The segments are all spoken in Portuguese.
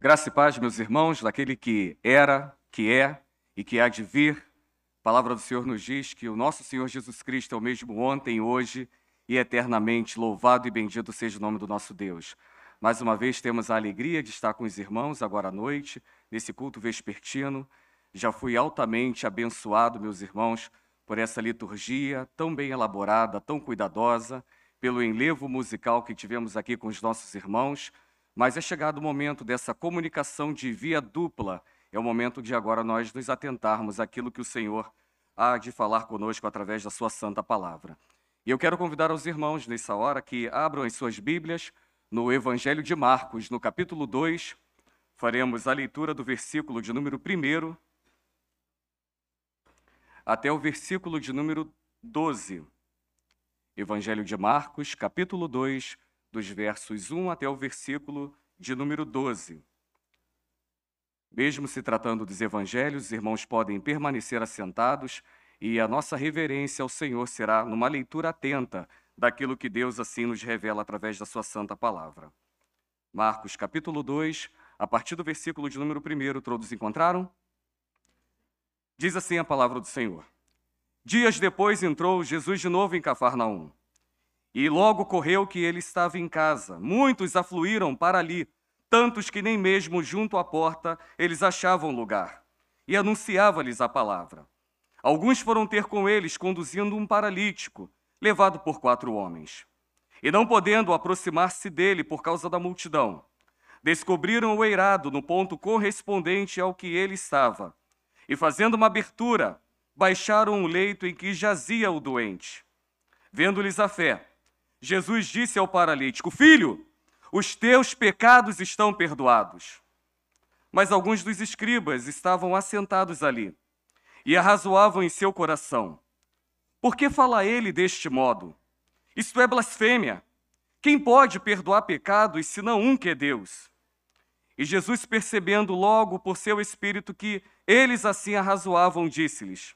Graça e paz, meus irmãos, daquele que era, que é e que há de vir. A palavra do Senhor nos diz que o nosso Senhor Jesus Cristo é o mesmo ontem, hoje e eternamente. Louvado e bendito seja o nome do nosso Deus. Mais uma vez temos a alegria de estar com os irmãos agora à noite, nesse culto vespertino. Já fui altamente abençoado, meus irmãos, por essa liturgia tão bem elaborada, tão cuidadosa, pelo enlevo musical que tivemos aqui com os nossos irmãos. Mas é chegado o momento dessa comunicação de via dupla. É o momento de agora nós nos atentarmos àquilo que o Senhor há de falar conosco através da sua santa palavra. E eu quero convidar os irmãos nessa hora que abram as suas Bíblias no Evangelho de Marcos, no capítulo 2. Faremos a leitura do versículo de número 1 até o versículo de número 12. Evangelho de Marcos, capítulo 2, dos versos 1 até o versículo de número 12. Mesmo se tratando dos evangelhos, os irmãos podem permanecer assentados e a nossa reverência ao Senhor será numa leitura atenta daquilo que Deus assim nos revela através da sua santa palavra. Marcos capítulo 2, a partir do versículo de número 1, todos encontraram? Diz assim a palavra do Senhor. Dias depois entrou Jesus de novo em Cafarnaum. E logo correu que ele estava em casa. Muitos afluíram para ali, tantos que nem mesmo junto à porta eles achavam lugar. E anunciava-lhes a palavra. Alguns foram ter com eles, conduzindo um paralítico, levado por quatro homens. E não podendo aproximar-se dele por causa da multidão, descobriram o eirado no ponto correspondente ao que ele estava. E fazendo uma abertura, baixaram o leito em que jazia o doente. Vendo-lhes a fé, Jesus disse ao paralítico: Filho, os teus pecados estão perdoados. Mas alguns dos escribas estavam assentados ali e arrazoavam em seu coração: Por que fala ele deste modo? Isto é blasfêmia. Quem pode perdoar pecados senão um que é Deus? E Jesus, percebendo logo por seu espírito que eles assim arrazoavam, disse-lhes: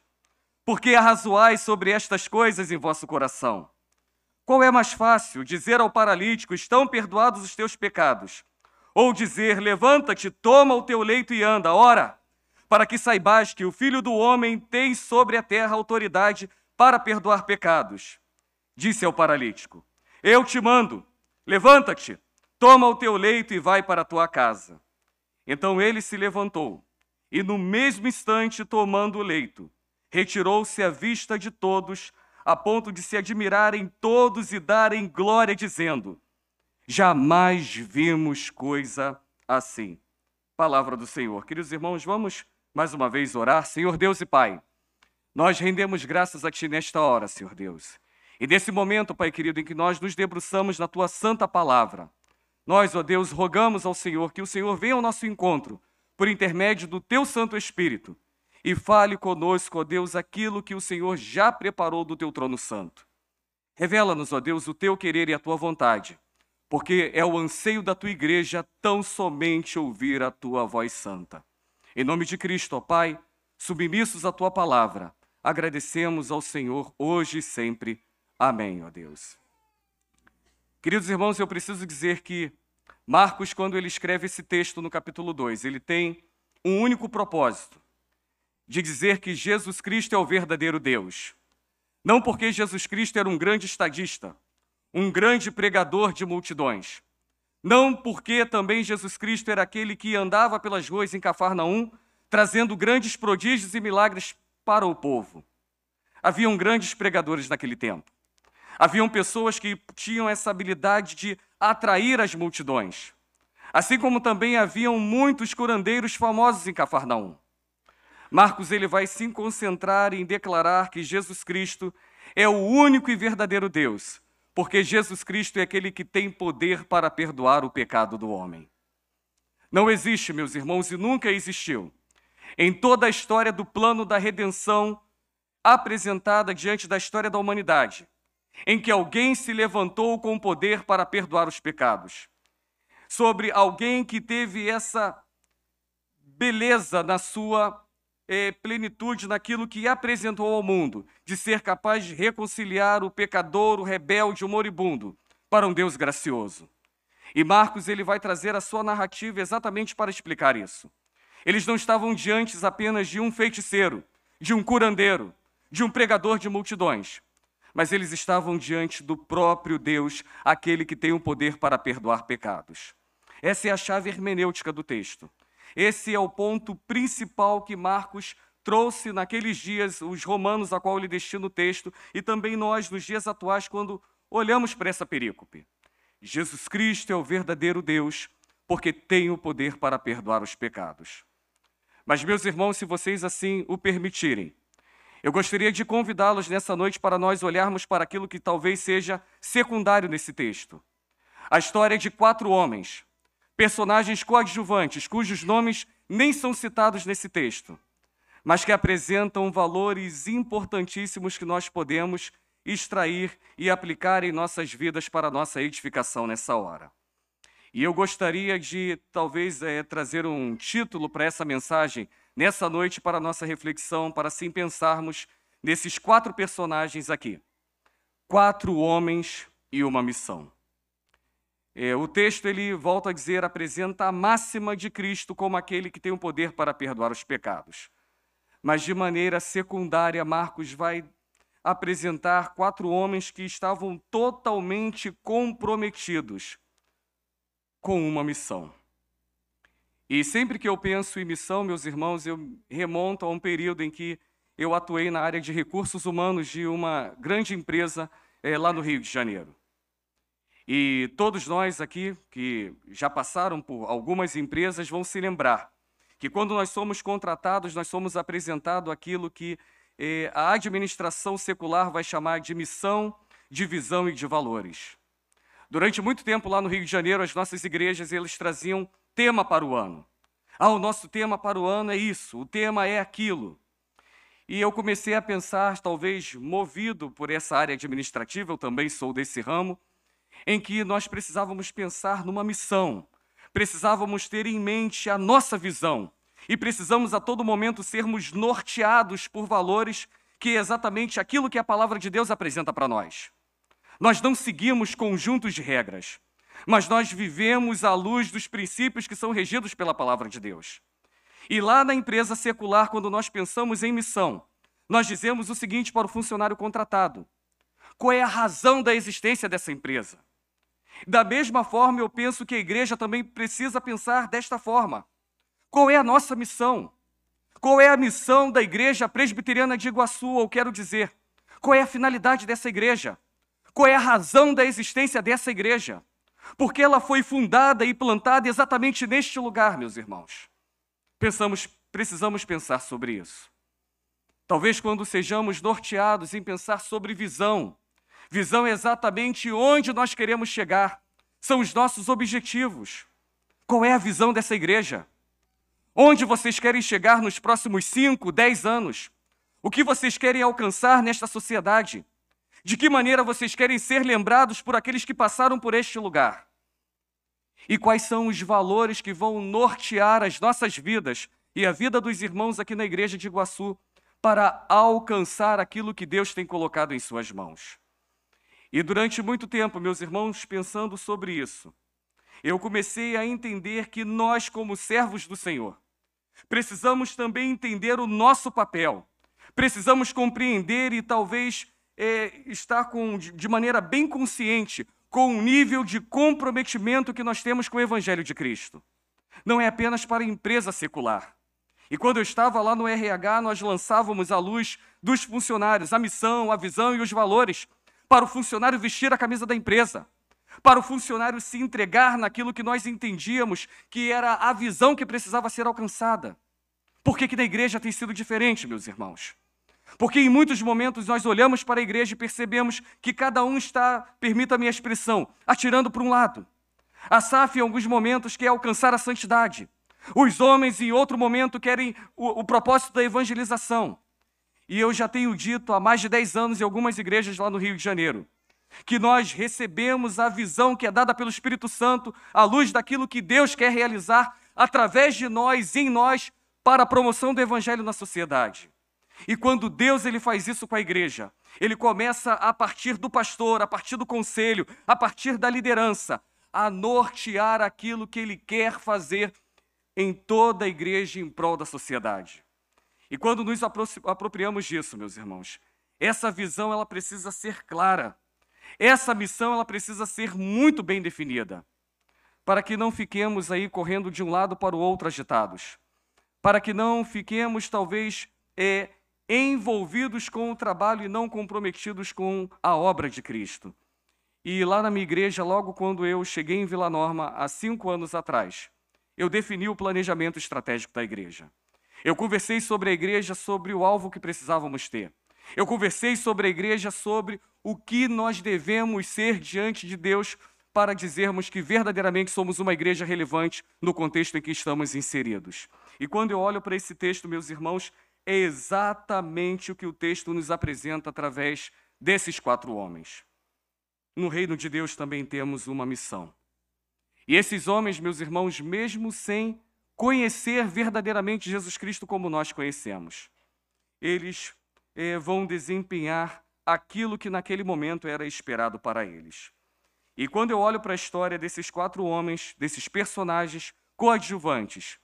Por que arrazoais sobre estas coisas em vosso coração? Qual é mais fácil, dizer ao paralítico: Estão perdoados os teus pecados? Ou dizer: Levanta-te, toma o teu leito e anda, ora, para que saibais que o Filho do Homem tem sobre a terra autoridade para perdoar pecados. Disse ao paralítico: Eu te mando, levanta-te, toma o teu leito e vai para a tua casa. Então ele se levantou e, no mesmo instante, tomando o leito, retirou-se à vista de todos a ponto de se admirarem todos e darem glória, dizendo: Jamais vimos coisa assim. Palavra do Senhor. Queridos irmãos, vamos mais uma vez orar. Senhor Deus e Pai, nós rendemos graças a Ti nesta hora, Senhor Deus. E nesse momento, Pai querido, em que nós nos debruçamos na Tua santa palavra, nós, ó Deus, rogamos ao Senhor que o Senhor venha ao nosso encontro por intermédio do Teu Santo Espírito e fale conosco, ó Deus, aquilo que o Senhor já preparou do teu trono santo. Revela-nos, ó Deus, o teu querer e a tua vontade, porque é o anseio da tua igreja tão somente ouvir a tua voz santa. Em nome de Cristo, ó Pai, submissos à tua palavra, agradecemos ao Senhor hoje e sempre. Amém, ó Deus. Queridos irmãos, eu preciso dizer que Marcos, quando ele escreve esse texto no capítulo 2, ele tem um único propósito de dizer que Jesus Cristo é o verdadeiro Deus. Não porque Jesus Cristo era um grande estadista, um grande pregador de multidões. Não porque também Jesus Cristo era aquele que andava pelas ruas em Cafarnaum, trazendo grandes prodígios e milagres para o povo. Haviam grandes pregadores naquele tempo. Haviam pessoas que tinham essa habilidade de atrair as multidões. Assim como também haviam muitos curandeiros famosos em Cafarnaum. Marcos ele vai se concentrar em declarar que Jesus Cristo é o único e verdadeiro Deus, porque Jesus Cristo é aquele que tem poder para perdoar o pecado do homem. Não existe, meus irmãos, e nunca existiu, em toda a história do plano da redenção apresentada diante da história da humanidade, em que alguém se levantou com poder para perdoar os pecados. Sobre alguém que teve essa beleza na sua é, plenitude naquilo que apresentou ao mundo, de ser capaz de reconciliar o pecador, o rebelde, o moribundo, para um Deus gracioso. E Marcos ele vai trazer a sua narrativa exatamente para explicar isso. Eles não estavam diante apenas de um feiticeiro, de um curandeiro, de um pregador de multidões, mas eles estavam diante do próprio Deus, aquele que tem o poder para perdoar pecados. Essa é a chave hermenêutica do texto. Esse é o ponto principal que Marcos trouxe naqueles dias, os romanos a qual ele destina o texto, e também nós, nos dias atuais, quando olhamos para essa perícope. Jesus Cristo é o verdadeiro Deus, porque tem o poder para perdoar os pecados. Mas, meus irmãos, se vocês assim o permitirem, eu gostaria de convidá-los nessa noite para nós olharmos para aquilo que talvez seja secundário nesse texto. A história de quatro homens, personagens coadjuvantes, cujos nomes nem são citados nesse texto, mas que apresentam valores importantíssimos que nós podemos extrair e aplicar em nossas vidas para nossa edificação nessa hora. E eu gostaria de, talvez, é, trazer um título para essa mensagem nessa noite para nossa reflexão, para assim pensarmos nesses quatro personagens aqui. Quatro homens e uma missão. É, o texto, ele volta a dizer, apresenta a máxima de Cristo como aquele que tem o poder para perdoar os pecados. Mas de maneira secundária, Marcos vai apresentar quatro homens que estavam totalmente comprometidos com uma missão. E sempre que eu penso em missão, meus irmãos, eu remonto a um período em que eu atuei na área de recursos humanos de uma grande empresa é, lá no Rio de Janeiro. E todos nós aqui que já passaram por algumas empresas vão se lembrar que quando nós somos contratados, nós somos apresentados aquilo que a administração secular vai chamar de missão, de visão e de valores. Durante muito tempo lá no Rio de Janeiro, as nossas igrejas eles traziam tema para o ano. Ah, o nosso tema para o ano é isso, o tema é aquilo. E eu comecei a pensar, talvez movido por essa área administrativa, eu também sou desse ramo, em que nós precisávamos pensar numa missão, precisávamos ter em mente a nossa visão, e precisamos a todo momento sermos norteados por valores que é exatamente aquilo que a palavra de Deus apresenta para nós. Nós não seguimos conjuntos de regras, mas nós vivemos à luz dos princípios que são regidos pela palavra de Deus. E lá na empresa secular, quando nós pensamos em missão, nós dizemos o seguinte para o funcionário contratado: qual é a razão da existência dessa empresa? Da mesma forma, eu penso que a igreja também precisa pensar desta forma. Qual é a nossa missão? Qual é a missão da Igreja Presbiteriana de Iguaçu? Eu quero dizer, qual é a finalidade dessa igreja? Qual é a razão da existência dessa igreja? Porque ela foi fundada e plantada exatamente neste lugar, meus irmãos. Pensamos, precisamos pensar sobre isso. Talvez quando sejamos norteados em pensar sobre visão, visão é exatamente onde nós queremos chegar, são os nossos objetivos. Qual é a visão dessa igreja? Onde vocês querem chegar nos próximos 5, 10 anos? O que vocês querem alcançar nesta sociedade? De que maneira vocês querem ser lembrados por aqueles que passaram por este lugar? E quais são os valores que vão nortear as nossas vidas e a vida dos irmãos aqui na igreja de Iguaçu para alcançar aquilo que Deus tem colocado em suas mãos? E durante muito tempo, meus irmãos, pensando sobre isso, eu comecei a entender que nós, como servos do Senhor, precisamos também entender o nosso papel. Precisamos compreender e talvez é, estar com, de maneira bem consciente com o nível de comprometimento que nós temos com o Evangelho de Cristo. Não é apenas para a empresa secular. E quando eu estava lá no RH, nós lançávamos à luz dos funcionários a missão, a visão e os valores para o funcionário vestir a camisa da empresa para o funcionário se entregar naquilo que nós entendíamos que era a visão que precisava ser alcançada. Por que, que na igreja tem sido diferente, meus irmãos? Porque em muitos momentos nós olhamos para a igreja e percebemos que cada um está, permita-me a expressão, atirando para um lado. A SAF, em alguns momentos, quer alcançar a santidade. Os homens, em outro momento, querem o, o propósito da evangelização. E eu já tenho dito há mais de 10 anos em algumas igrejas lá no Rio de Janeiro que nós recebemos a visão que é dada pelo Espírito Santo, à luz daquilo que Deus quer realizar através de nós, em nós, para a promoção do evangelho na sociedade. E quando Deus ele faz isso com a igreja, ele começa a partir do pastor, a partir do conselho, a partir da liderança, a nortear aquilo que ele quer fazer em toda a igreja em prol da sociedade. E quando nos apropriamos disso, meus irmãos, essa visão ela precisa ser clara. Essa missão ela precisa ser muito bem definida, para que não fiquemos aí correndo de um lado para o outro agitados, para que não fiquemos talvez é, envolvidos com o trabalho e não comprometidos com a obra de Cristo. E lá na minha igreja, logo quando eu cheguei em Vila Norma, há cinco anos atrás, eu defini o planejamento estratégico da igreja. Eu conversei sobre a igreja, sobre o alvo que precisávamos ter. Eu conversei sobre a igreja, sobre o que nós devemos ser diante de Deus para dizermos que verdadeiramente somos uma igreja relevante no contexto em que estamos inseridos. E quando eu olho para esse texto, meus irmãos, é exatamente o que o texto nos apresenta através desses quatro homens. No reino de Deus também temos uma missão. E esses homens, meus irmãos, mesmo sem conhecer verdadeiramente Jesus Cristo como nós conhecemos, eles eh, vão desempenhar aquilo que naquele momento era esperado para eles. E quando eu olho para a história desses quatro homens, desses personagens coadjuvantes,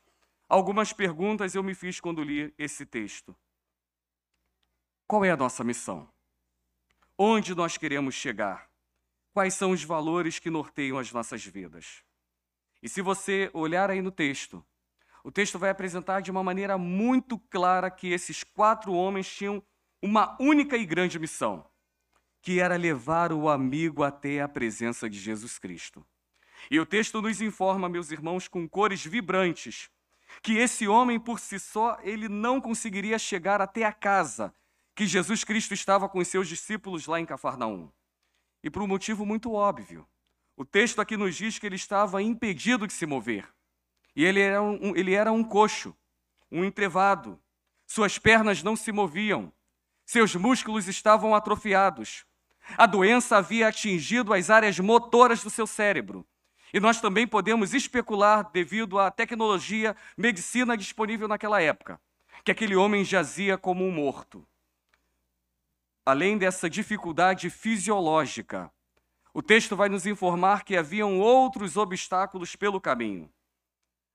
algumas perguntas eu me fiz quando li esse texto. Qual é a nossa missão? Onde nós queremos chegar? Quais são os valores que norteiam as nossas vidas? E se você olhar aí no texto, o texto vai apresentar de uma maneira muito clara que esses quatro homens tinham uma única e grande missão, que era levar o amigo até a presença de Jesus Cristo. E o texto nos informa, meus irmãos, com cores vibrantes, que esse homem por si só ele não conseguiria chegar até a casa que Jesus Cristo estava com os seus discípulos lá em Cafarnaum. E por um motivo muito óbvio. O texto aqui nos diz que ele estava impedido de se mover. E ele era um, ele era um coxo, um entrevado. Suas pernas não se moviam. Seus músculos estavam atrofiados. A doença havia atingido as áreas motoras do seu cérebro. E nós também podemos especular, devido à tecnologia, medicina disponível naquela época, que aquele homem jazia como um morto. Além dessa dificuldade fisiológica, o texto vai nos informar que haviam outros obstáculos pelo caminho.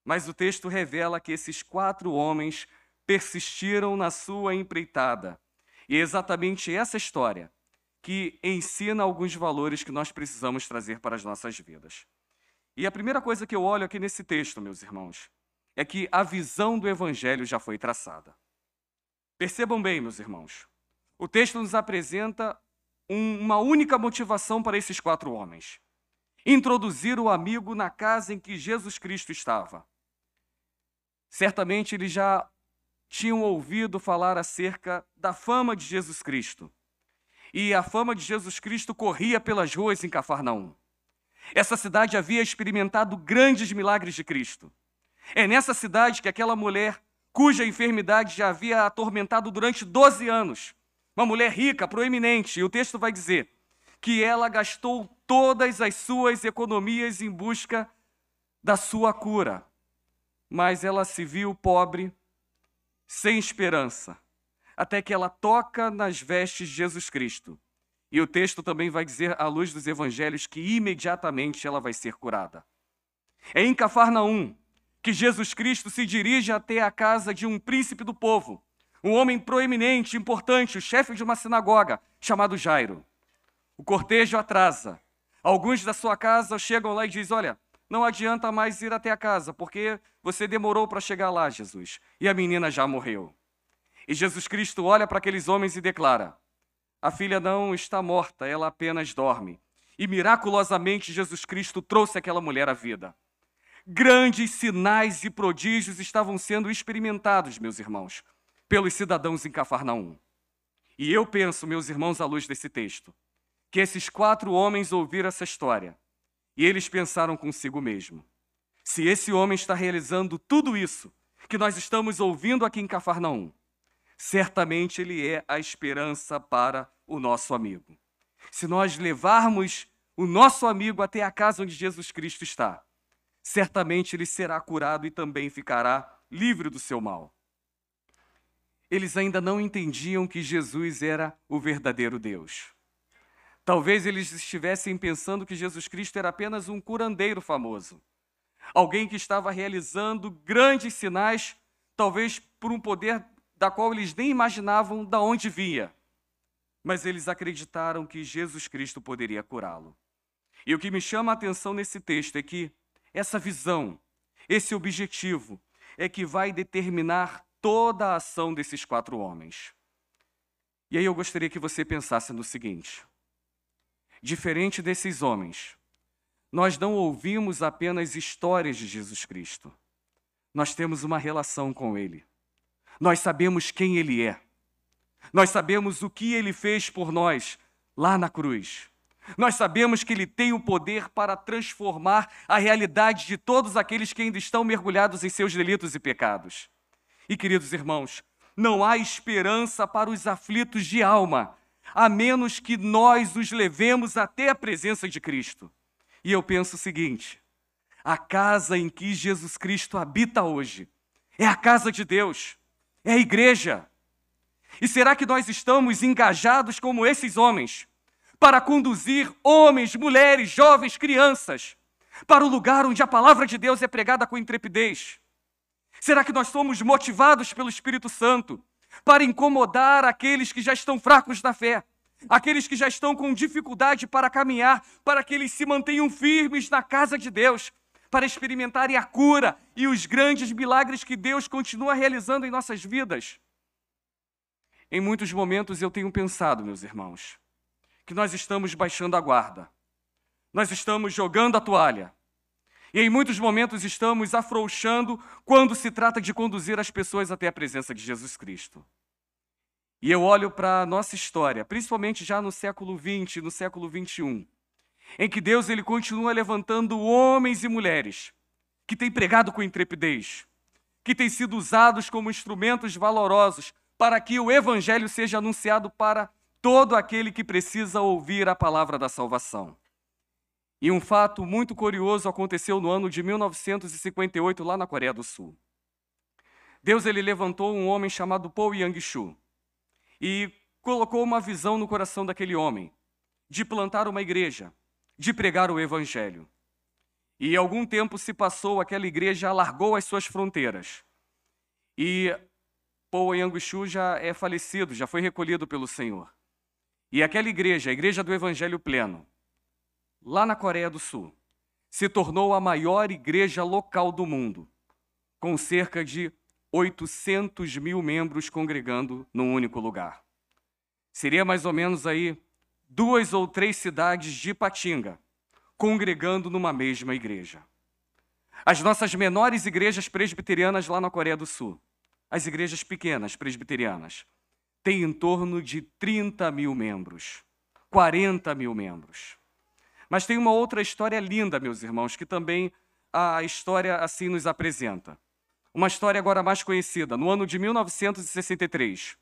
Mas o texto revela que esses quatro homens persistiram na sua empreitada. E é exatamente essa história que ensina alguns valores que nós precisamos trazer para as nossas vidas. E a primeira coisa que eu olho aqui nesse texto, meus irmãos, é que a visão do evangelho já foi traçada. Percebam bem, meus irmãos. O texto nos apresenta um, uma única motivação para esses quatro homens: introduzir o amigo na casa em que Jesus Cristo estava. Certamente eles já tinham ouvido falar acerca da fama de Jesus Cristo. E a fama de Jesus Cristo corria pelas ruas em Cafarnaum. Essa cidade havia experimentado grandes milagres de Cristo. É nessa cidade que aquela mulher, cuja enfermidade já havia atormentado durante 12 anos, uma mulher rica, proeminente, e o texto vai dizer que ela gastou todas as suas economias em busca da sua cura. Mas ela se viu pobre, sem esperança, até que ela toca nas vestes de Jesus Cristo. E o texto também vai dizer, à luz dos evangelhos, que imediatamente ela vai ser curada. É em Cafarnaum que Jesus Cristo se dirige até a casa de um príncipe do povo, um homem proeminente, importante, o chefe de uma sinagoga, chamado Jairo. O cortejo atrasa. Alguns da sua casa chegam lá e dizem: Olha, não adianta mais ir até a casa, porque você demorou para chegar lá, Jesus, e a menina já morreu. E Jesus Cristo olha para aqueles homens e declara: A filha não está morta, ela apenas dorme. E miraculosamente Jesus Cristo trouxe aquela mulher à vida. Grandes sinais e prodígios estavam sendo experimentados, meus irmãos, pelos cidadãos em Cafarnaum. E eu penso, meus irmãos, à luz desse texto, que esses quatro homens ouviram essa história e eles pensaram consigo mesmo: se esse homem está realizando tudo isso que nós estamos ouvindo aqui em Cafarnaum, certamente ele é a esperança para o nosso amigo. Se nós levarmos o nosso amigo até a casa onde Jesus Cristo está, certamente ele será curado e também ficará livre do seu mal eles ainda não entendiam que Jesus era o verdadeiro Deus. Talvez eles estivessem pensando que Jesus Cristo era apenas um curandeiro famoso, alguém que estava realizando grandes sinais, talvez por um poder da qual eles nem imaginavam de onde vinha. Mas eles acreditaram que Jesus Cristo poderia curá-lo. E o que me chama a atenção nesse texto é que essa visão, esse objetivo, é que vai determinar toda a ação desses quatro homens. E aí eu gostaria que você pensasse no seguinte: diferente desses homens, nós não ouvimos apenas histórias de Jesus Cristo, nós temos uma relação com Ele. Nós sabemos quem Ele é. Nós sabemos o que Ele fez por nós lá na cruz. Nós sabemos que Ele tem o poder para transformar a realidade de todos aqueles que ainda estão mergulhados em seus delitos e pecados. E, queridos irmãos, não há esperança para os aflitos de alma, a menos que nós os levemos até a presença de Cristo. E eu penso o seguinte: a casa em que Jesus Cristo habita hoje é a casa de Deus, é a igreja. E será que nós estamos engajados como esses homens? para conduzir homens, mulheres, jovens, crianças para o lugar onde a palavra de Deus é pregada com intrepidez? Será que nós somos motivados pelo Espírito Santo para incomodar aqueles que já estão fracos na fé, aqueles que já estão com dificuldade para caminhar, para que eles se mantenham firmes na casa de Deus, para experimentarem a cura e os grandes milagres que Deus continua realizando em nossas vidas? Em muitos momentos eu tenho pensado, meus irmãos, que nós estamos baixando a guarda. Nós estamos jogando a toalha. E em muitos momentos estamos afrouxando quando se trata de conduzir as pessoas até a presença de Jesus Cristo. E eu olho para a nossa história, principalmente já no século XX, no século XXI, em que Deus ele continua levantando homens e mulheres que têm pregado com intrepidez, que têm sido usados como instrumentos valorosos para que o evangelho seja anunciado para todo aquele que precisa ouvir a palavra da salvação. E um fato muito curioso aconteceu no ano de 1958 lá na Coreia do Sul. Deus ele levantou um homem chamado Paul Yang-shu e colocou uma visão no coração daquele homem de plantar uma igreja, de pregar o evangelho. E algum tempo se passou, aquela igreja alargou as suas fronteiras. E Paul Yang-shu já é falecido, já foi recolhido pelo Senhor. E aquela igreja, a Igreja do Evangelho Pleno, lá na Coreia do Sul, se tornou a maior igreja local do mundo, com cerca de 800 mil membros congregando num único lugar. Seria mais ou menos aí duas ou três cidades de Patinga congregando numa mesma igreja. As nossas menores igrejas presbiterianas lá na Coreia do Sul, as igrejas pequenas presbiterianas, tem em torno de 30 mil membros, 40 mil membros. Mas tem uma outra história linda, meus irmãos, que também a história assim nos apresenta. Uma história agora mais conhecida, no ano de 1963.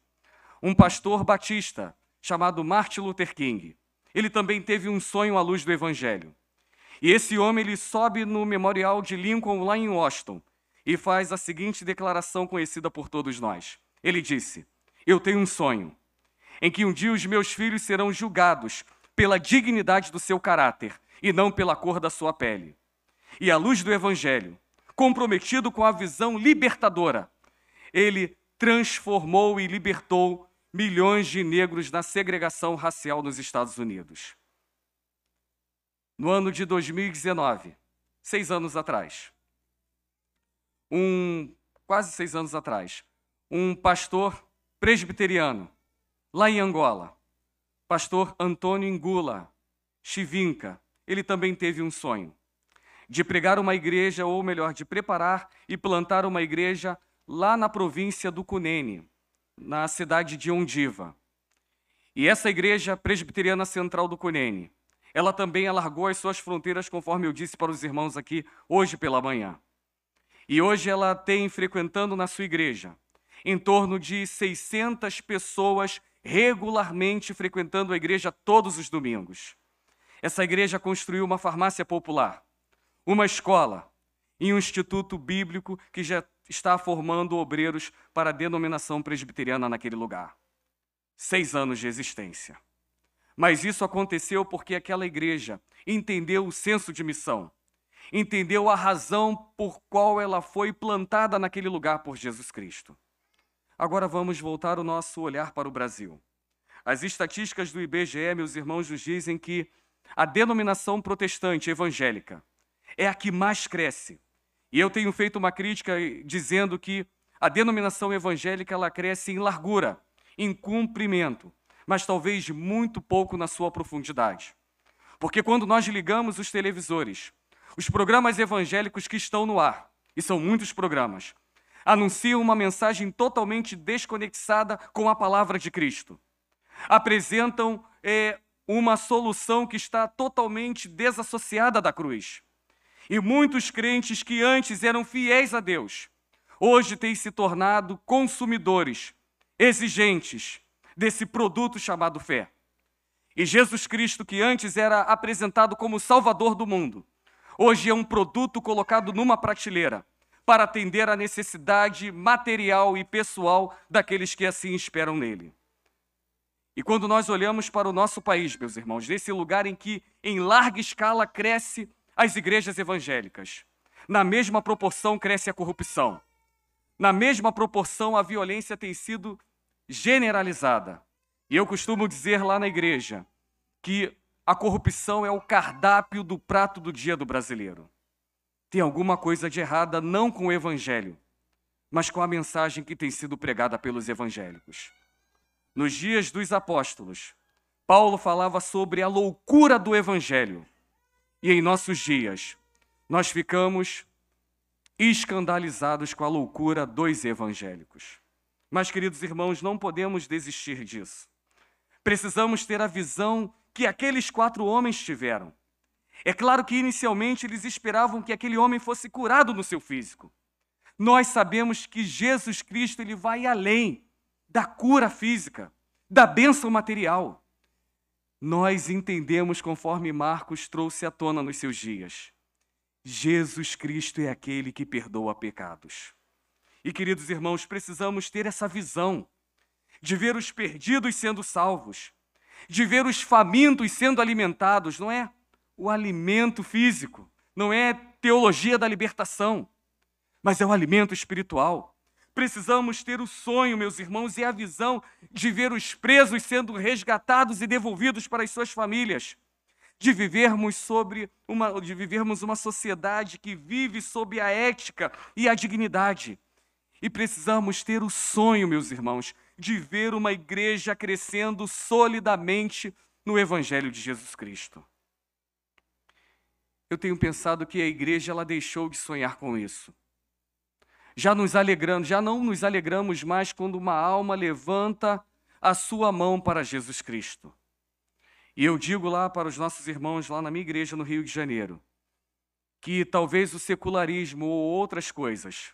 Um pastor batista chamado Martin Luther King. Ele também teve um sonho à luz do evangelho. E esse homem ele sobe no memorial de Lincoln lá em Washington e faz a seguinte declaração conhecida por todos nós. Ele disse: eu tenho um sonho em que um dia os meus filhos serão julgados pela dignidade do seu caráter e não pela cor da sua pele. E à luz do Evangelho, comprometido com a visão libertadora, ele transformou e libertou milhões de negros da segregação racial nos Estados Unidos. No ano de 2019, seis anos atrás, um quase seis anos atrás, um pastor presbiteriano, lá em Angola. Pastor Antônio Ingula Chivinca, ele também teve um sonho de pregar uma igreja, ou melhor, de preparar e plantar uma igreja lá na província do Cunene, na cidade de Ondiva. E essa igreja presbiteriana central do Cunene, ela também alargou as suas fronteiras, conforme eu disse para os irmãos aqui hoje pela manhã. E hoje ela tem frequentando na sua igreja em torno de 600 pessoas regularmente frequentando a igreja todos os domingos. Essa igreja construiu uma farmácia popular, uma escola e um instituto bíblico que já está formando obreiros para a denominação presbiteriana naquele lugar. Seis anos de existência. Mas isso aconteceu porque aquela igreja entendeu o senso de missão, entendeu a razão por qual ela foi plantada naquele lugar por Jesus Cristo. Agora vamos voltar o nosso olhar para o Brasil. As estatísticas do IBGE, meus irmãos, nos dizem que a denominação protestante evangélica é a que mais cresce. E eu tenho feito uma crítica dizendo que a denominação evangélica ela cresce em largura, em comprimento, mas talvez muito pouco na sua profundidade. Porque quando nós ligamos os televisores, os programas evangélicos que estão no ar, e são muitos programas, anunciam uma mensagem totalmente desconexada com a palavra de Cristo. Apresentam é, uma solução que está totalmente desassociada da cruz. E muitos crentes que antes eram fiéis a Deus, hoje têm se tornado consumidores, exigentes desse produto chamado fé. E Jesus Cristo, que antes era apresentado como Salvador do mundo, hoje é um produto colocado numa prateleira para atender à necessidade material e pessoal daqueles que assim esperam nele. E quando nós olhamos para o nosso país, meus irmãos, nesse lugar em que em larga escala cresce as igrejas evangélicas, na mesma proporção cresce a corrupção. Na mesma proporção a violência tem sido generalizada. E eu costumo dizer lá na igreja que a corrupção é o cardápio do prato do dia do brasileiro. Tem alguma coisa de errada não com o evangelho, mas com a mensagem que tem sido pregada pelos evangélicos. Nos dias dos apóstolos, Paulo falava sobre a loucura do evangelho. E em nossos dias, nós ficamos escandalizados com a loucura dos evangélicos. Mas, queridos irmãos, não podemos desistir disso. Precisamos ter a visão que aqueles quatro homens tiveram. É claro que inicialmente eles esperavam que aquele homem fosse curado no seu físico. Nós sabemos que Jesus Cristo ele vai além da cura física, da bênção material. Nós entendemos conforme Marcos trouxe à tona nos seus dias. Jesus Cristo é aquele que perdoa pecados. E queridos irmãos, precisamos ter essa visão de ver os perdidos sendo salvos, de ver os famintos sendo alimentados, não é o alimento físico, não é teologia da libertação, mas é o alimento espiritual. Precisamos ter o sonho, meus irmãos, e a visão de ver os presos sendo resgatados e devolvidos para as suas famílias, de vivermos sobre uma de vivermos uma sociedade que vive sob a ética e a dignidade. E precisamos ter o sonho, meus irmãos, de ver uma igreja crescendo solidamente no evangelho de Jesus Cristo. Eu tenho pensado que a igreja ela deixou de sonhar com isso já nos já não nos alegramos mais quando uma alma levanta a sua mão para Jesus Cristo. E eu digo lá para os nossos irmãos lá na minha igreja no Rio de Janeiro, que talvez o secularismo ou outras coisas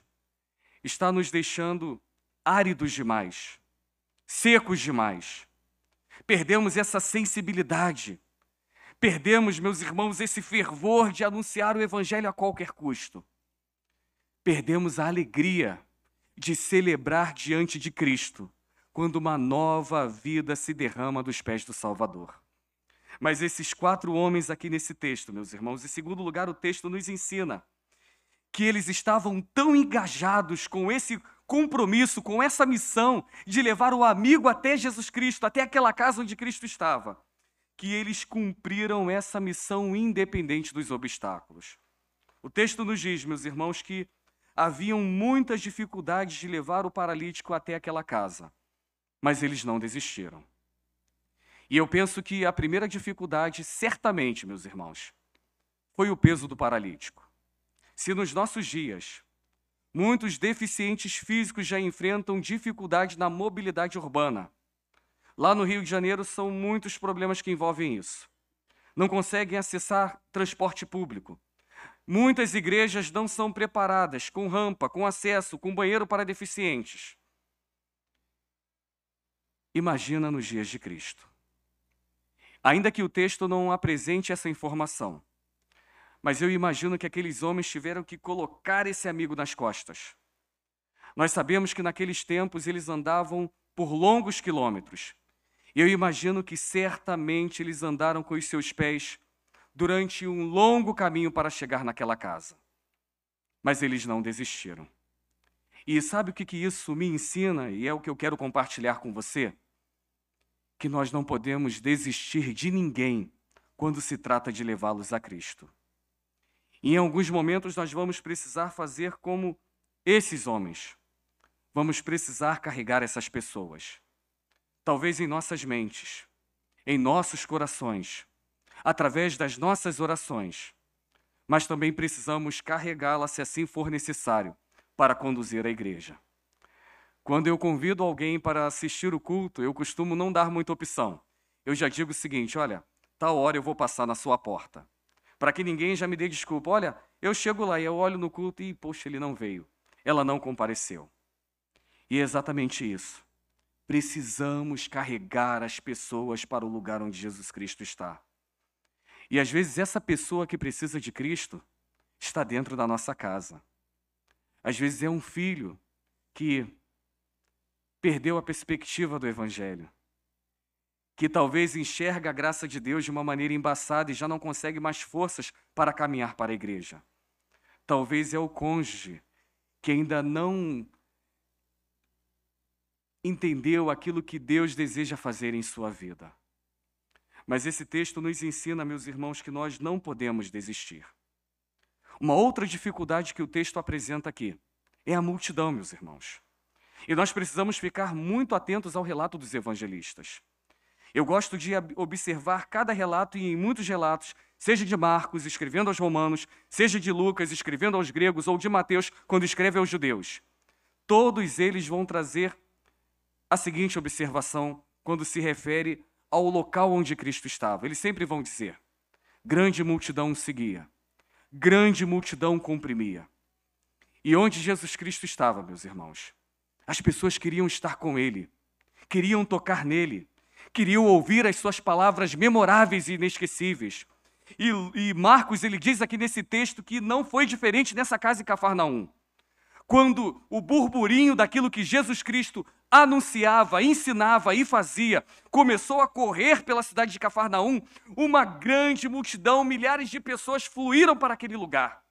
está nos deixando áridos demais, secos demais. Perdemos essa sensibilidade. Perdemos, meus irmãos, esse fervor de anunciar o evangelho a qualquer custo perdemos a alegria de celebrar diante de Cristo quando uma nova vida se derrama dos pés do Salvador. Mas esses quatro homens aqui nesse texto, meus irmãos, em segundo lugar, o texto nos ensina que eles estavam tão engajados com esse compromisso, com essa missão de levar o amigo até Jesus Cristo, até aquela casa onde Cristo estava, que eles cumpriram essa missão independente dos obstáculos. O texto nos diz, meus irmãos, que haviam muitas dificuldades de levar o paralítico até aquela casa, mas eles não desistiram. E eu penso que a primeira dificuldade, certamente, meus irmãos, foi o peso do paralítico. Se nos nossos dias muitos deficientes físicos já enfrentam dificuldade na mobilidade urbana, lá no Rio de Janeiro são muitos problemas que envolvem isso. Não conseguem acessar transporte público, Muitas igrejas não são preparadas com rampa, com acesso, com banheiro para deficientes. Imagina nos dias de Cristo. Ainda que o texto não apresente essa informação, mas eu imagino que aqueles homens tiveram que colocar esse amigo nas costas. Nós sabemos que naqueles tempos eles andavam por longos quilômetros Eu imagino que certamente eles andaram com os seus pés durante um longo caminho para chegar naquela casa. Mas eles não desistiram. E sabe o que, que isso me ensina, e é o que eu quero compartilhar com você? Que nós não podemos desistir de ninguém quando se trata de levá-los a Cristo. E em alguns momentos nós vamos precisar fazer como esses homens. Vamos precisar carregar essas pessoas. Talvez em nossas mentes, em nossos corações, através das nossas orações, mas também precisamos carregá-la se assim for necessário para conduzir a igreja. Quando eu convido alguém para assistir o culto, eu costumo não dar muita opção. Eu já digo o seguinte: olha, tal hora eu vou passar na sua porta. Para que ninguém já me dê desculpa. Olha, eu chego lá e eu olho no culto e, poxa, ele não veio. Ela não compareceu. E é exatamente isso. Precisamos carregar as pessoas para o lugar onde Jesus Cristo está. E às vezes essa pessoa que precisa de Cristo está dentro da nossa casa. Às vezes é um filho que perdeu a perspectiva do Evangelho, que talvez enxerga a graça de Deus de uma maneira embaçada e já não consegue mais forças para caminhar para a igreja. Talvez é o cônjuge que ainda não entendeu aquilo que Deus deseja fazer em sua vida. Mas esse texto nos ensina, meus irmãos, que nós não podemos desistir. Uma outra dificuldade que o texto apresenta aqui é a multidão, meus irmãos. E nós precisamos ficar muito atentos ao relato dos evangelistas. Eu gosto de observar cada relato e em muitos relatos, seja de Marcos escrevendo aos romanos, seja de Lucas escrevendo aos gregos ou de Mateus quando escreve aos judeus. Todos eles vão trazer a seguinte observação quando se refere ao local onde Cristo estava. Eles sempre vão dizer: grande multidão seguia, grande multidão comprimia. E onde Jesus Cristo estava, meus irmãos? As pessoas queriam estar com Ele, queriam tocar nele, queriam ouvir as suas palavras memoráveis e inesquecíveis. E, e Marcos ele diz aqui nesse texto que não foi diferente nessa casa em Cafarnaum quando o burburinho daquilo que Jesus Cristo anunciava, ensinava e fazia começou a correr pela cidade de Cafarnaum, uma grande multidão, milhares de pessoas fluíram para aquele lugar.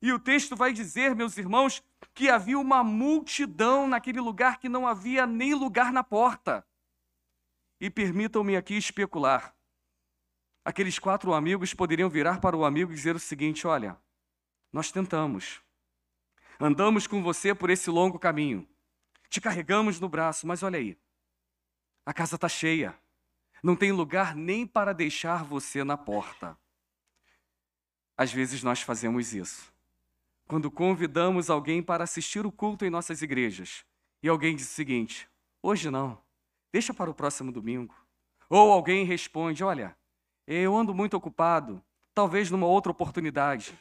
E o texto vai dizer, meus irmãos, que havia uma multidão naquele lugar que não havia nem lugar na porta. E permitam-me aqui especular. Aqueles quatro amigos poderiam virar para o amigo e dizer o seguinte: olha, nós tentamos, Andamos com você por esse longo caminho. Te carregamos no braço, mas olha aí. A casa está cheia. Não tem lugar nem para deixar você na porta. Às vezes nós fazemos isso. Quando convidamos alguém para assistir o culto em nossas igrejas e alguém diz o seguinte: hoje não, deixa para o próximo domingo. Ou alguém responde: olha, eu ando muito ocupado, talvez numa outra oportunidade.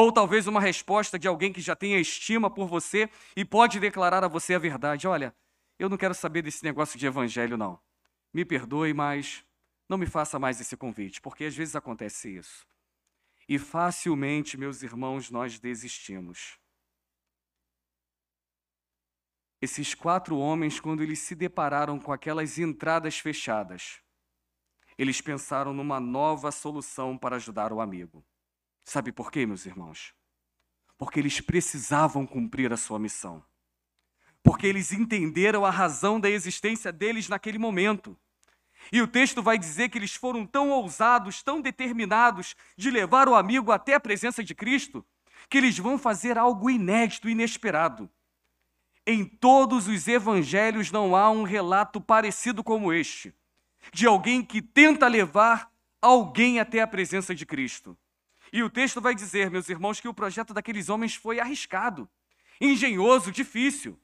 Ou talvez uma resposta de alguém que já tenha estima por você e pode declarar a você a verdade: olha, eu não quero saber desse negócio de evangelho, não. Me perdoe, mas não me faça mais esse convite, porque às vezes acontece isso. E facilmente, meus irmãos, nós desistimos. Esses quatro homens, quando eles se depararam com aquelas entradas fechadas, eles pensaram numa nova solução para ajudar o amigo. Sabe por quê, meus irmãos? Porque eles precisavam cumprir a sua missão. Porque eles entenderam a razão da existência deles naquele momento. E o texto vai dizer que eles foram tão ousados, tão determinados de levar o amigo até a presença de Cristo, que eles vão fazer algo inédito, inesperado. Em todos os evangelhos não há um relato parecido como este, de alguém que tenta levar alguém até a presença de Cristo. E o texto vai dizer, meus irmãos, que o projeto daqueles homens foi arriscado, engenhoso, difícil.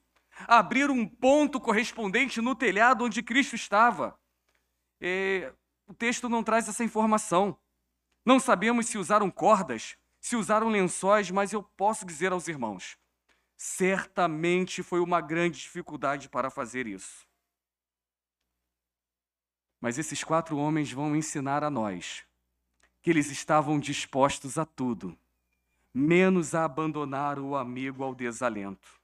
Abrir um ponto correspondente no telhado onde Cristo estava. E o texto não traz essa informação. Não sabemos se usaram cordas, se usaram lençóis, mas eu posso dizer aos irmãos: certamente foi uma grande dificuldade para fazer isso. Mas esses quatro homens vão ensinar a nós que eles estavam dispostos a tudo, menos a abandonar o amigo ao desalento.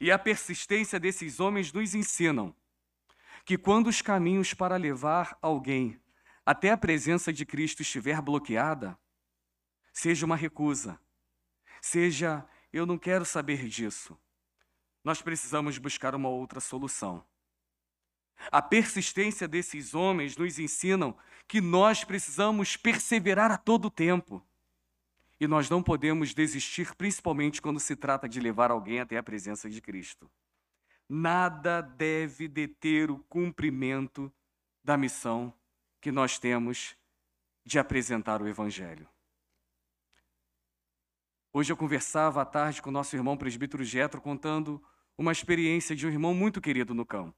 E a persistência desses homens nos ensinam que quando os caminhos para levar alguém até a presença de Cristo estiver bloqueada, seja uma recusa, seja eu não quero saber disso. Nós precisamos buscar uma outra solução. A persistência desses homens nos ensinam que nós precisamos perseverar a todo tempo. E nós não podemos desistir, principalmente quando se trata de levar alguém até a presença de Cristo. Nada deve deter o cumprimento da missão que nós temos de apresentar o Evangelho. Hoje eu conversava à tarde com nosso irmão presbítero Getro, contando uma experiência de um irmão muito querido no campo.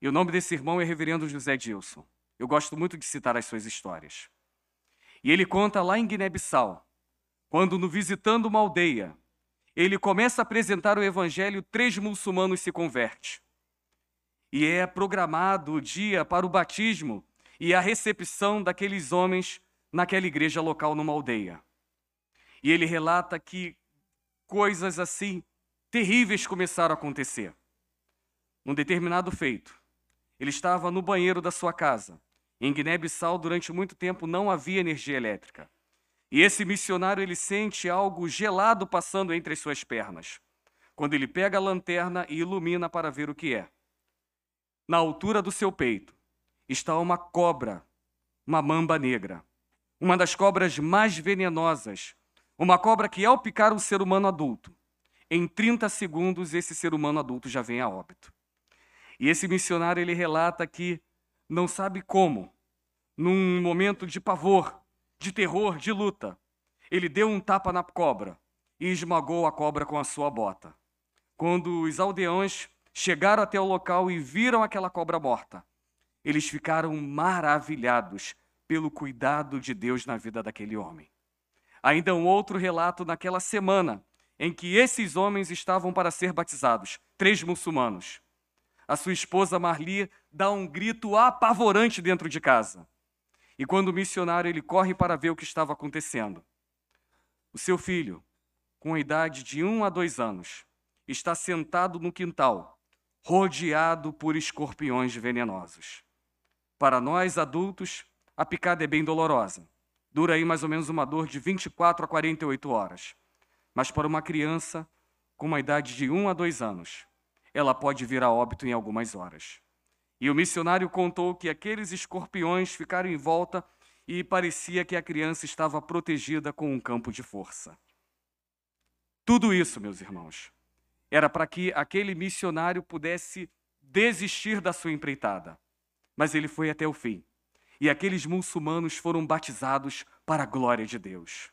E o nome desse irmão é Reverendo José Dilson. Eu gosto muito de citar as suas histórias. E ele conta lá em Guiné-Bissau, quando no visitando uma aldeia, ele começa a apresentar o evangelho, três muçulmanos se convertem. E é programado o dia para o batismo e a recepção daqueles homens naquela igreja local numa aldeia. E ele relata que coisas assim terríveis começaram a acontecer. Num determinado feito, ele estava no banheiro da sua casa. Em Guiné-Bissau, durante muito tempo, não havia energia elétrica. E esse missionário ele sente algo gelado passando entre as suas pernas. Quando ele pega a lanterna e ilumina para ver o que é. Na altura do seu peito está uma cobra, uma mamba negra, uma das cobras mais venenosas, uma cobra que ao picar um ser humano adulto, em 30 segundos esse ser humano adulto já vem a óbito. E esse missionário ele relata que não sabe como, num momento de pavor, de terror, de luta, ele deu um tapa na cobra e esmagou a cobra com a sua bota. Quando os aldeões chegaram até o local e viram aquela cobra morta, eles ficaram maravilhados pelo cuidado de Deus na vida daquele homem. Ainda um outro relato naquela semana em que esses homens estavam para ser batizados, três muçulmanos a sua esposa Marli dá um grito apavorante dentro de casa. E quando o missionário ele corre para ver o que estava acontecendo, o seu filho, com a idade de um a dois anos, está sentado no quintal, rodeado por escorpiões venenosos. Para nós adultos, a picada é bem dolorosa. Dura aí mais ou menos uma dor de 24 a 48 horas. Mas para uma criança com uma idade de um a dois anos, ela pode vir a óbito em algumas horas. E o missionário contou que aqueles escorpiões ficaram em volta e parecia que a criança estava protegida com um campo de força. Tudo isso, meus irmãos, era para que aquele missionário pudesse desistir da sua empreitada. Mas ele foi até o fim. E aqueles muçulmanos foram batizados para a glória de Deus.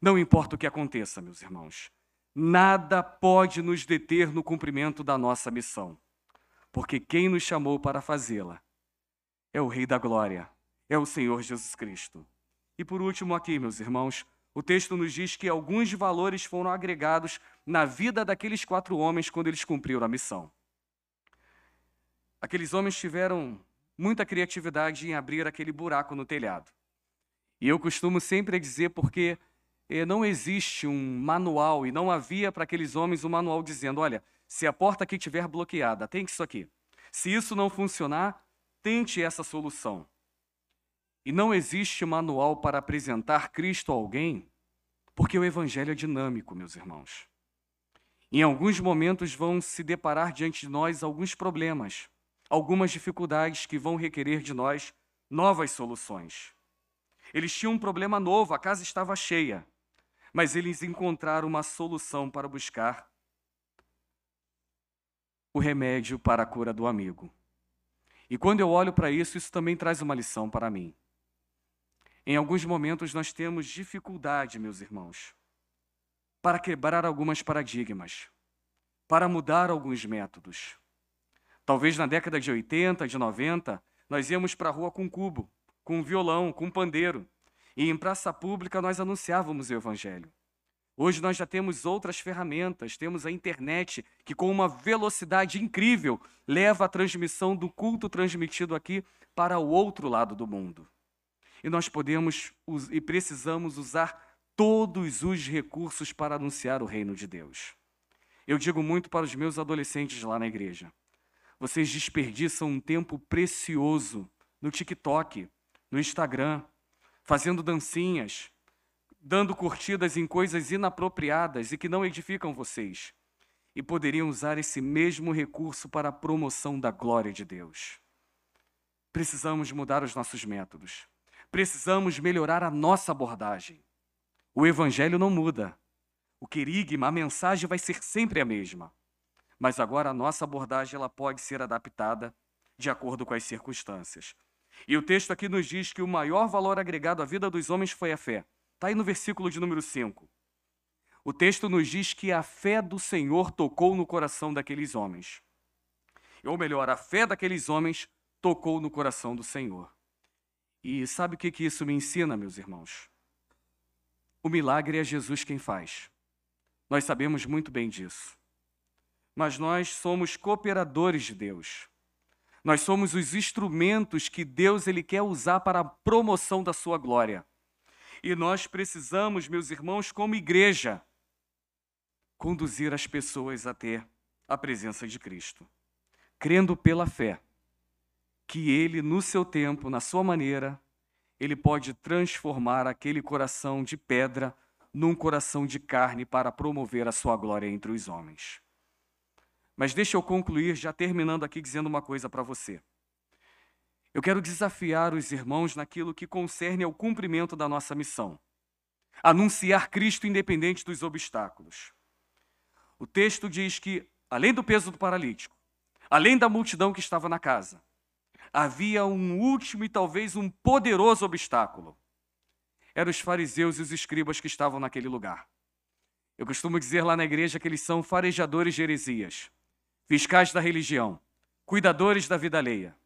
Não importa o que aconteça, meus irmãos, Nada pode nos deter no cumprimento da nossa missão, porque quem nos chamou para fazê-la é o Rei da Glória, é o Senhor Jesus Cristo. E por último, aqui, meus irmãos, o texto nos diz que alguns valores foram agregados na vida daqueles quatro homens quando eles cumpriram a missão. Aqueles homens tiveram muita criatividade em abrir aquele buraco no telhado. E eu costumo sempre dizer porque não existe um manual, e não havia para aqueles homens um manual dizendo: olha, se a porta aqui estiver bloqueada, tente isso aqui. Se isso não funcionar, tente essa solução. E não existe manual para apresentar Cristo a alguém, porque o Evangelho é dinâmico, meus irmãos. Em alguns momentos vão se deparar diante de nós alguns problemas, algumas dificuldades que vão requerer de nós novas soluções. Eles tinham um problema novo, a casa estava cheia mas eles encontraram uma solução para buscar o remédio para a cura do amigo. E quando eu olho para isso, isso também traz uma lição para mim. Em alguns momentos nós temos dificuldade, meus irmãos, para quebrar algumas paradigmas, para mudar alguns métodos. Talvez na década de 80, de 90, nós íamos para a rua com um cubo, com um violão, com um pandeiro. E em praça pública nós anunciávamos o Evangelho. Hoje nós já temos outras ferramentas, temos a internet, que com uma velocidade incrível leva a transmissão do culto transmitido aqui para o outro lado do mundo. E nós podemos e precisamos usar todos os recursos para anunciar o reino de Deus. Eu digo muito para os meus adolescentes lá na igreja: Vocês desperdiçam um tempo precioso no TikTok, no Instagram, fazendo dancinhas, dando curtidas em coisas inapropriadas e que não edificam vocês. E poderiam usar esse mesmo recurso para a promoção da glória de Deus. Precisamos mudar os nossos métodos. Precisamos melhorar a nossa abordagem. O evangelho não muda. O querigma, a mensagem vai ser sempre a mesma. Mas agora a nossa abordagem ela pode ser adaptada de acordo com as circunstâncias. E o texto aqui nos diz que o maior valor agregado à vida dos homens foi a fé. Está aí no versículo de número 5. O texto nos diz que a fé do Senhor tocou no coração daqueles homens. Ou melhor, a fé daqueles homens tocou no coração do Senhor. E sabe o que, que isso me ensina, meus irmãos? O milagre é Jesus quem faz. Nós sabemos muito bem disso. Mas nós somos cooperadores de Deus. Nós somos os instrumentos que Deus ele quer usar para a promoção da sua glória. E nós precisamos, meus irmãos, como igreja, conduzir as pessoas até a presença de Cristo, crendo pela fé que ele, no seu tempo, na sua maneira, ele pode transformar aquele coração de pedra num coração de carne para promover a sua glória entre os homens. Mas deixa eu concluir já terminando aqui dizendo uma coisa para você. Eu quero desafiar os irmãos naquilo que concerne ao cumprimento da nossa missão. Anunciar Cristo independente dos obstáculos. O texto diz que, além do peso do paralítico, além da multidão que estava na casa, havia um último e talvez um poderoso obstáculo. Eram os fariseus e os escribas que estavam naquele lugar. Eu costumo dizer lá na igreja que eles são farejadores de heresias, fiscais da religião, cuidadores da vida alheia.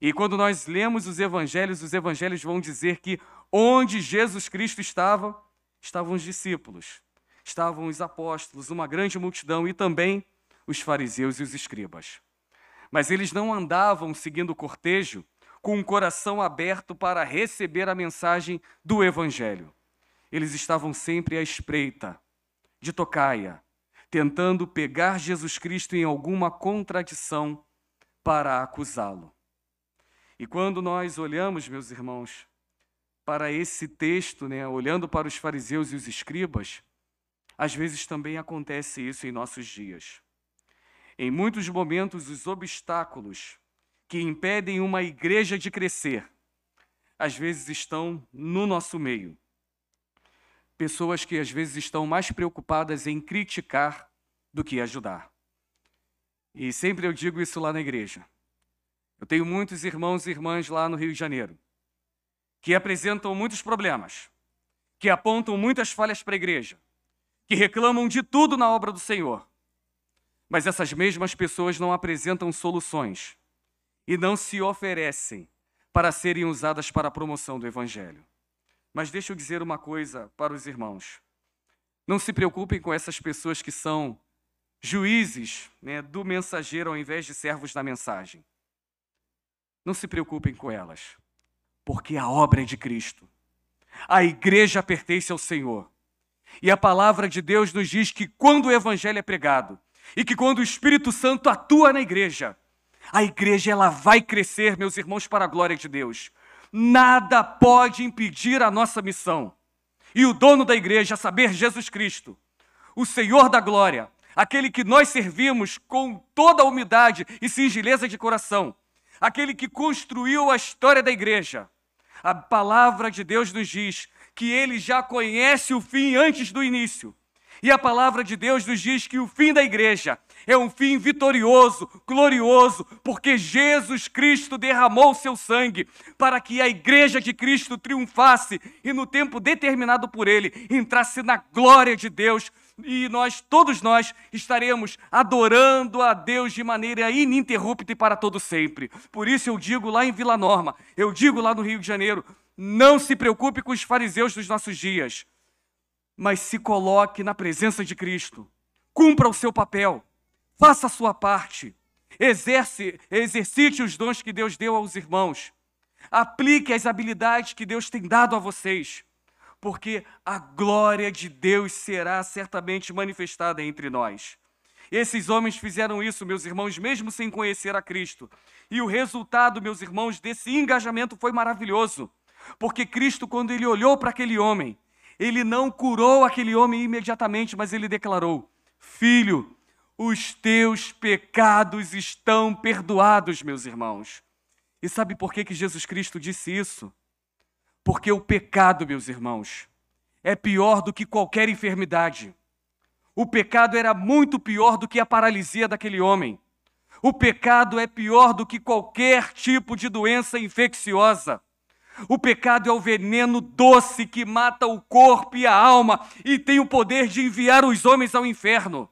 E quando nós lemos os evangelhos, os evangelhos vão dizer que onde Jesus Cristo estava, estavam os discípulos, estavam os apóstolos, uma grande multidão e também os fariseus e os escribas mas eles não andavam seguindo o cortejo com um coração aberto para receber a mensagem do Evangelho. Eles estavam sempre à espreita, de tocaia, tentando pegar Jesus Cristo em alguma contradição para acusá-lo. E quando nós olhamos, meus irmãos, para esse texto, né, olhando para os fariseus e os escribas, às vezes também acontece isso em nossos dias. Em muitos momentos, os obstáculos que impedem uma igreja de crescer, às vezes estão no nosso meio. Pessoas que às vezes estão mais preocupadas em criticar do que ajudar. E sempre eu digo isso lá na igreja. Eu tenho muitos irmãos e irmãs lá no Rio de Janeiro que apresentam muitos problemas, que apontam muitas falhas para a igreja, que reclamam de tudo na obra do Senhor. Mas essas mesmas pessoas não apresentam soluções e não se oferecem para serem usadas para a promoção do Evangelho. Mas deixa eu dizer uma coisa para os irmãos. Não se preocupem com essas pessoas que são juízes né, do mensageiro ao invés de servos da mensagem. Não se preocupem com elas, porque a obra é de Cristo. A igreja pertence ao Senhor. E a palavra de Deus nos diz que quando o evangelho é pregado, e que quando o Espírito Santo atua na igreja, a igreja ela vai crescer, meus irmãos, para a glória de Deus. Nada pode impedir a nossa missão. E o dono da igreja, a saber, Jesus Cristo, o Senhor da glória, aquele que nós servimos com toda a humildade e singeleza de coração, aquele que construiu a história da igreja. A palavra de Deus nos diz que ele já conhece o fim antes do início. E a palavra de Deus nos diz que o fim da igreja é um fim vitorioso, glorioso, porque Jesus Cristo derramou seu sangue para que a igreja de Cristo triunfasse e no tempo determinado por ele entrasse na glória de Deus e nós, todos nós, estaremos adorando a Deus de maneira ininterrupta e para todo sempre. Por isso eu digo lá em Vila Norma, eu digo lá no Rio de Janeiro, não se preocupe com os fariseus dos nossos dias mas se coloque na presença de Cristo. Cumpra o seu papel. Faça a sua parte. Exerce, exercite os dons que Deus deu aos irmãos. Aplique as habilidades que Deus tem dado a vocês, porque a glória de Deus será certamente manifestada entre nós. Esses homens fizeram isso, meus irmãos, mesmo sem conhecer a Cristo. E o resultado, meus irmãos, desse engajamento foi maravilhoso. Porque Cristo, quando ele olhou para aquele homem, ele não curou aquele homem imediatamente, mas ele declarou: Filho, os teus pecados estão perdoados, meus irmãos. E sabe por que, que Jesus Cristo disse isso? Porque o pecado, meus irmãos, é pior do que qualquer enfermidade. O pecado era muito pior do que a paralisia daquele homem. O pecado é pior do que qualquer tipo de doença infecciosa. O pecado é o veneno doce que mata o corpo e a alma e tem o poder de enviar os homens ao inferno.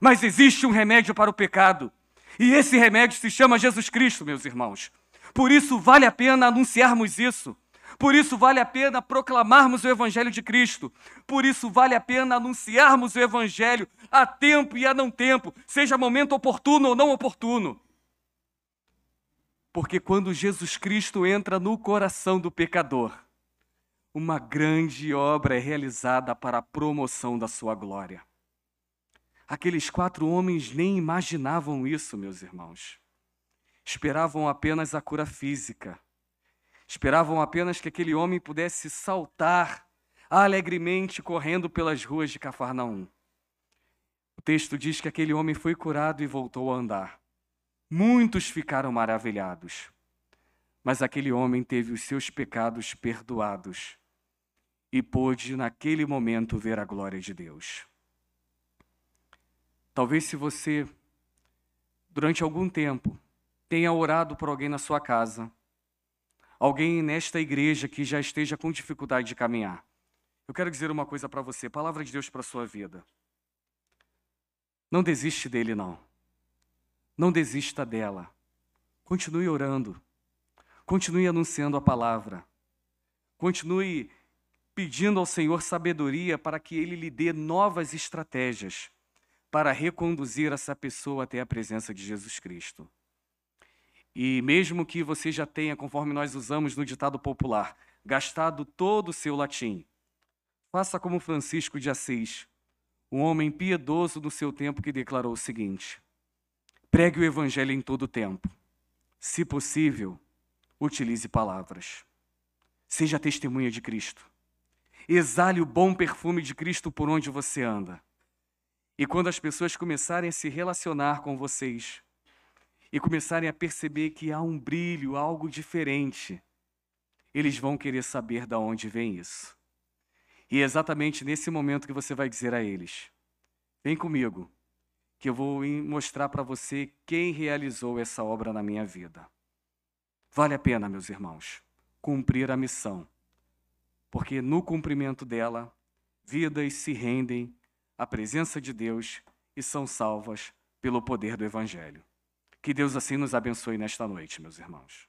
Mas existe um remédio para o pecado. E esse remédio se chama Jesus Cristo, meus irmãos. Por isso vale a pena anunciarmos isso. Por isso vale a pena proclamarmos o Evangelho de Cristo. Por isso vale a pena anunciarmos o Evangelho a tempo e a não tempo, seja momento oportuno ou não oportuno. Porque quando Jesus Cristo entra no coração do pecador, uma grande obra é realizada para a promoção da sua glória. Aqueles quatro homens nem imaginavam isso, meus irmãos. Esperavam apenas a cura física Esperavam apenas que aquele homem pudesse saltar alegremente correndo pelas ruas de Cafarnaum. O texto diz que aquele homem foi curado e voltou a andar. Muitos ficaram maravilhados. Mas aquele homem teve os seus pecados perdoados e pôde, naquele momento, ver a glória de Deus. Talvez, se você, durante algum tempo, tenha orado por alguém na sua casa, alguém nesta igreja que já esteja com dificuldade de caminhar. Eu quero dizer uma coisa para você, palavra de Deus para sua vida. Não desiste dele, não. Não desista dela. Continue orando. Continue anunciando a palavra. Continue pedindo ao Senhor sabedoria para que ele lhe dê novas estratégias para reconduzir essa pessoa até a presença de Jesus Cristo. E mesmo que você já tenha, conforme nós usamos no ditado popular, gastado todo o seu latim, faça como Francisco de Assis, um homem piedoso do seu tempo que declarou o seguinte: pregue o evangelho em todo o tempo. Se possível, utilize palavras. Seja testemunha de Cristo. Exale o bom perfume de Cristo por onde você anda. E quando as pessoas começarem a se relacionar com vocês, e começarem a perceber que há um brilho, algo diferente, eles vão querer saber de onde vem isso. E é exatamente nesse momento que você vai dizer a eles: Vem comigo, que eu vou mostrar para você quem realizou essa obra na minha vida. Vale a pena, meus irmãos, cumprir a missão, porque no cumprimento dela, vidas se rendem à presença de Deus e são salvas pelo poder do Evangelho. Que Deus assim nos abençoe nesta noite, meus irmãos.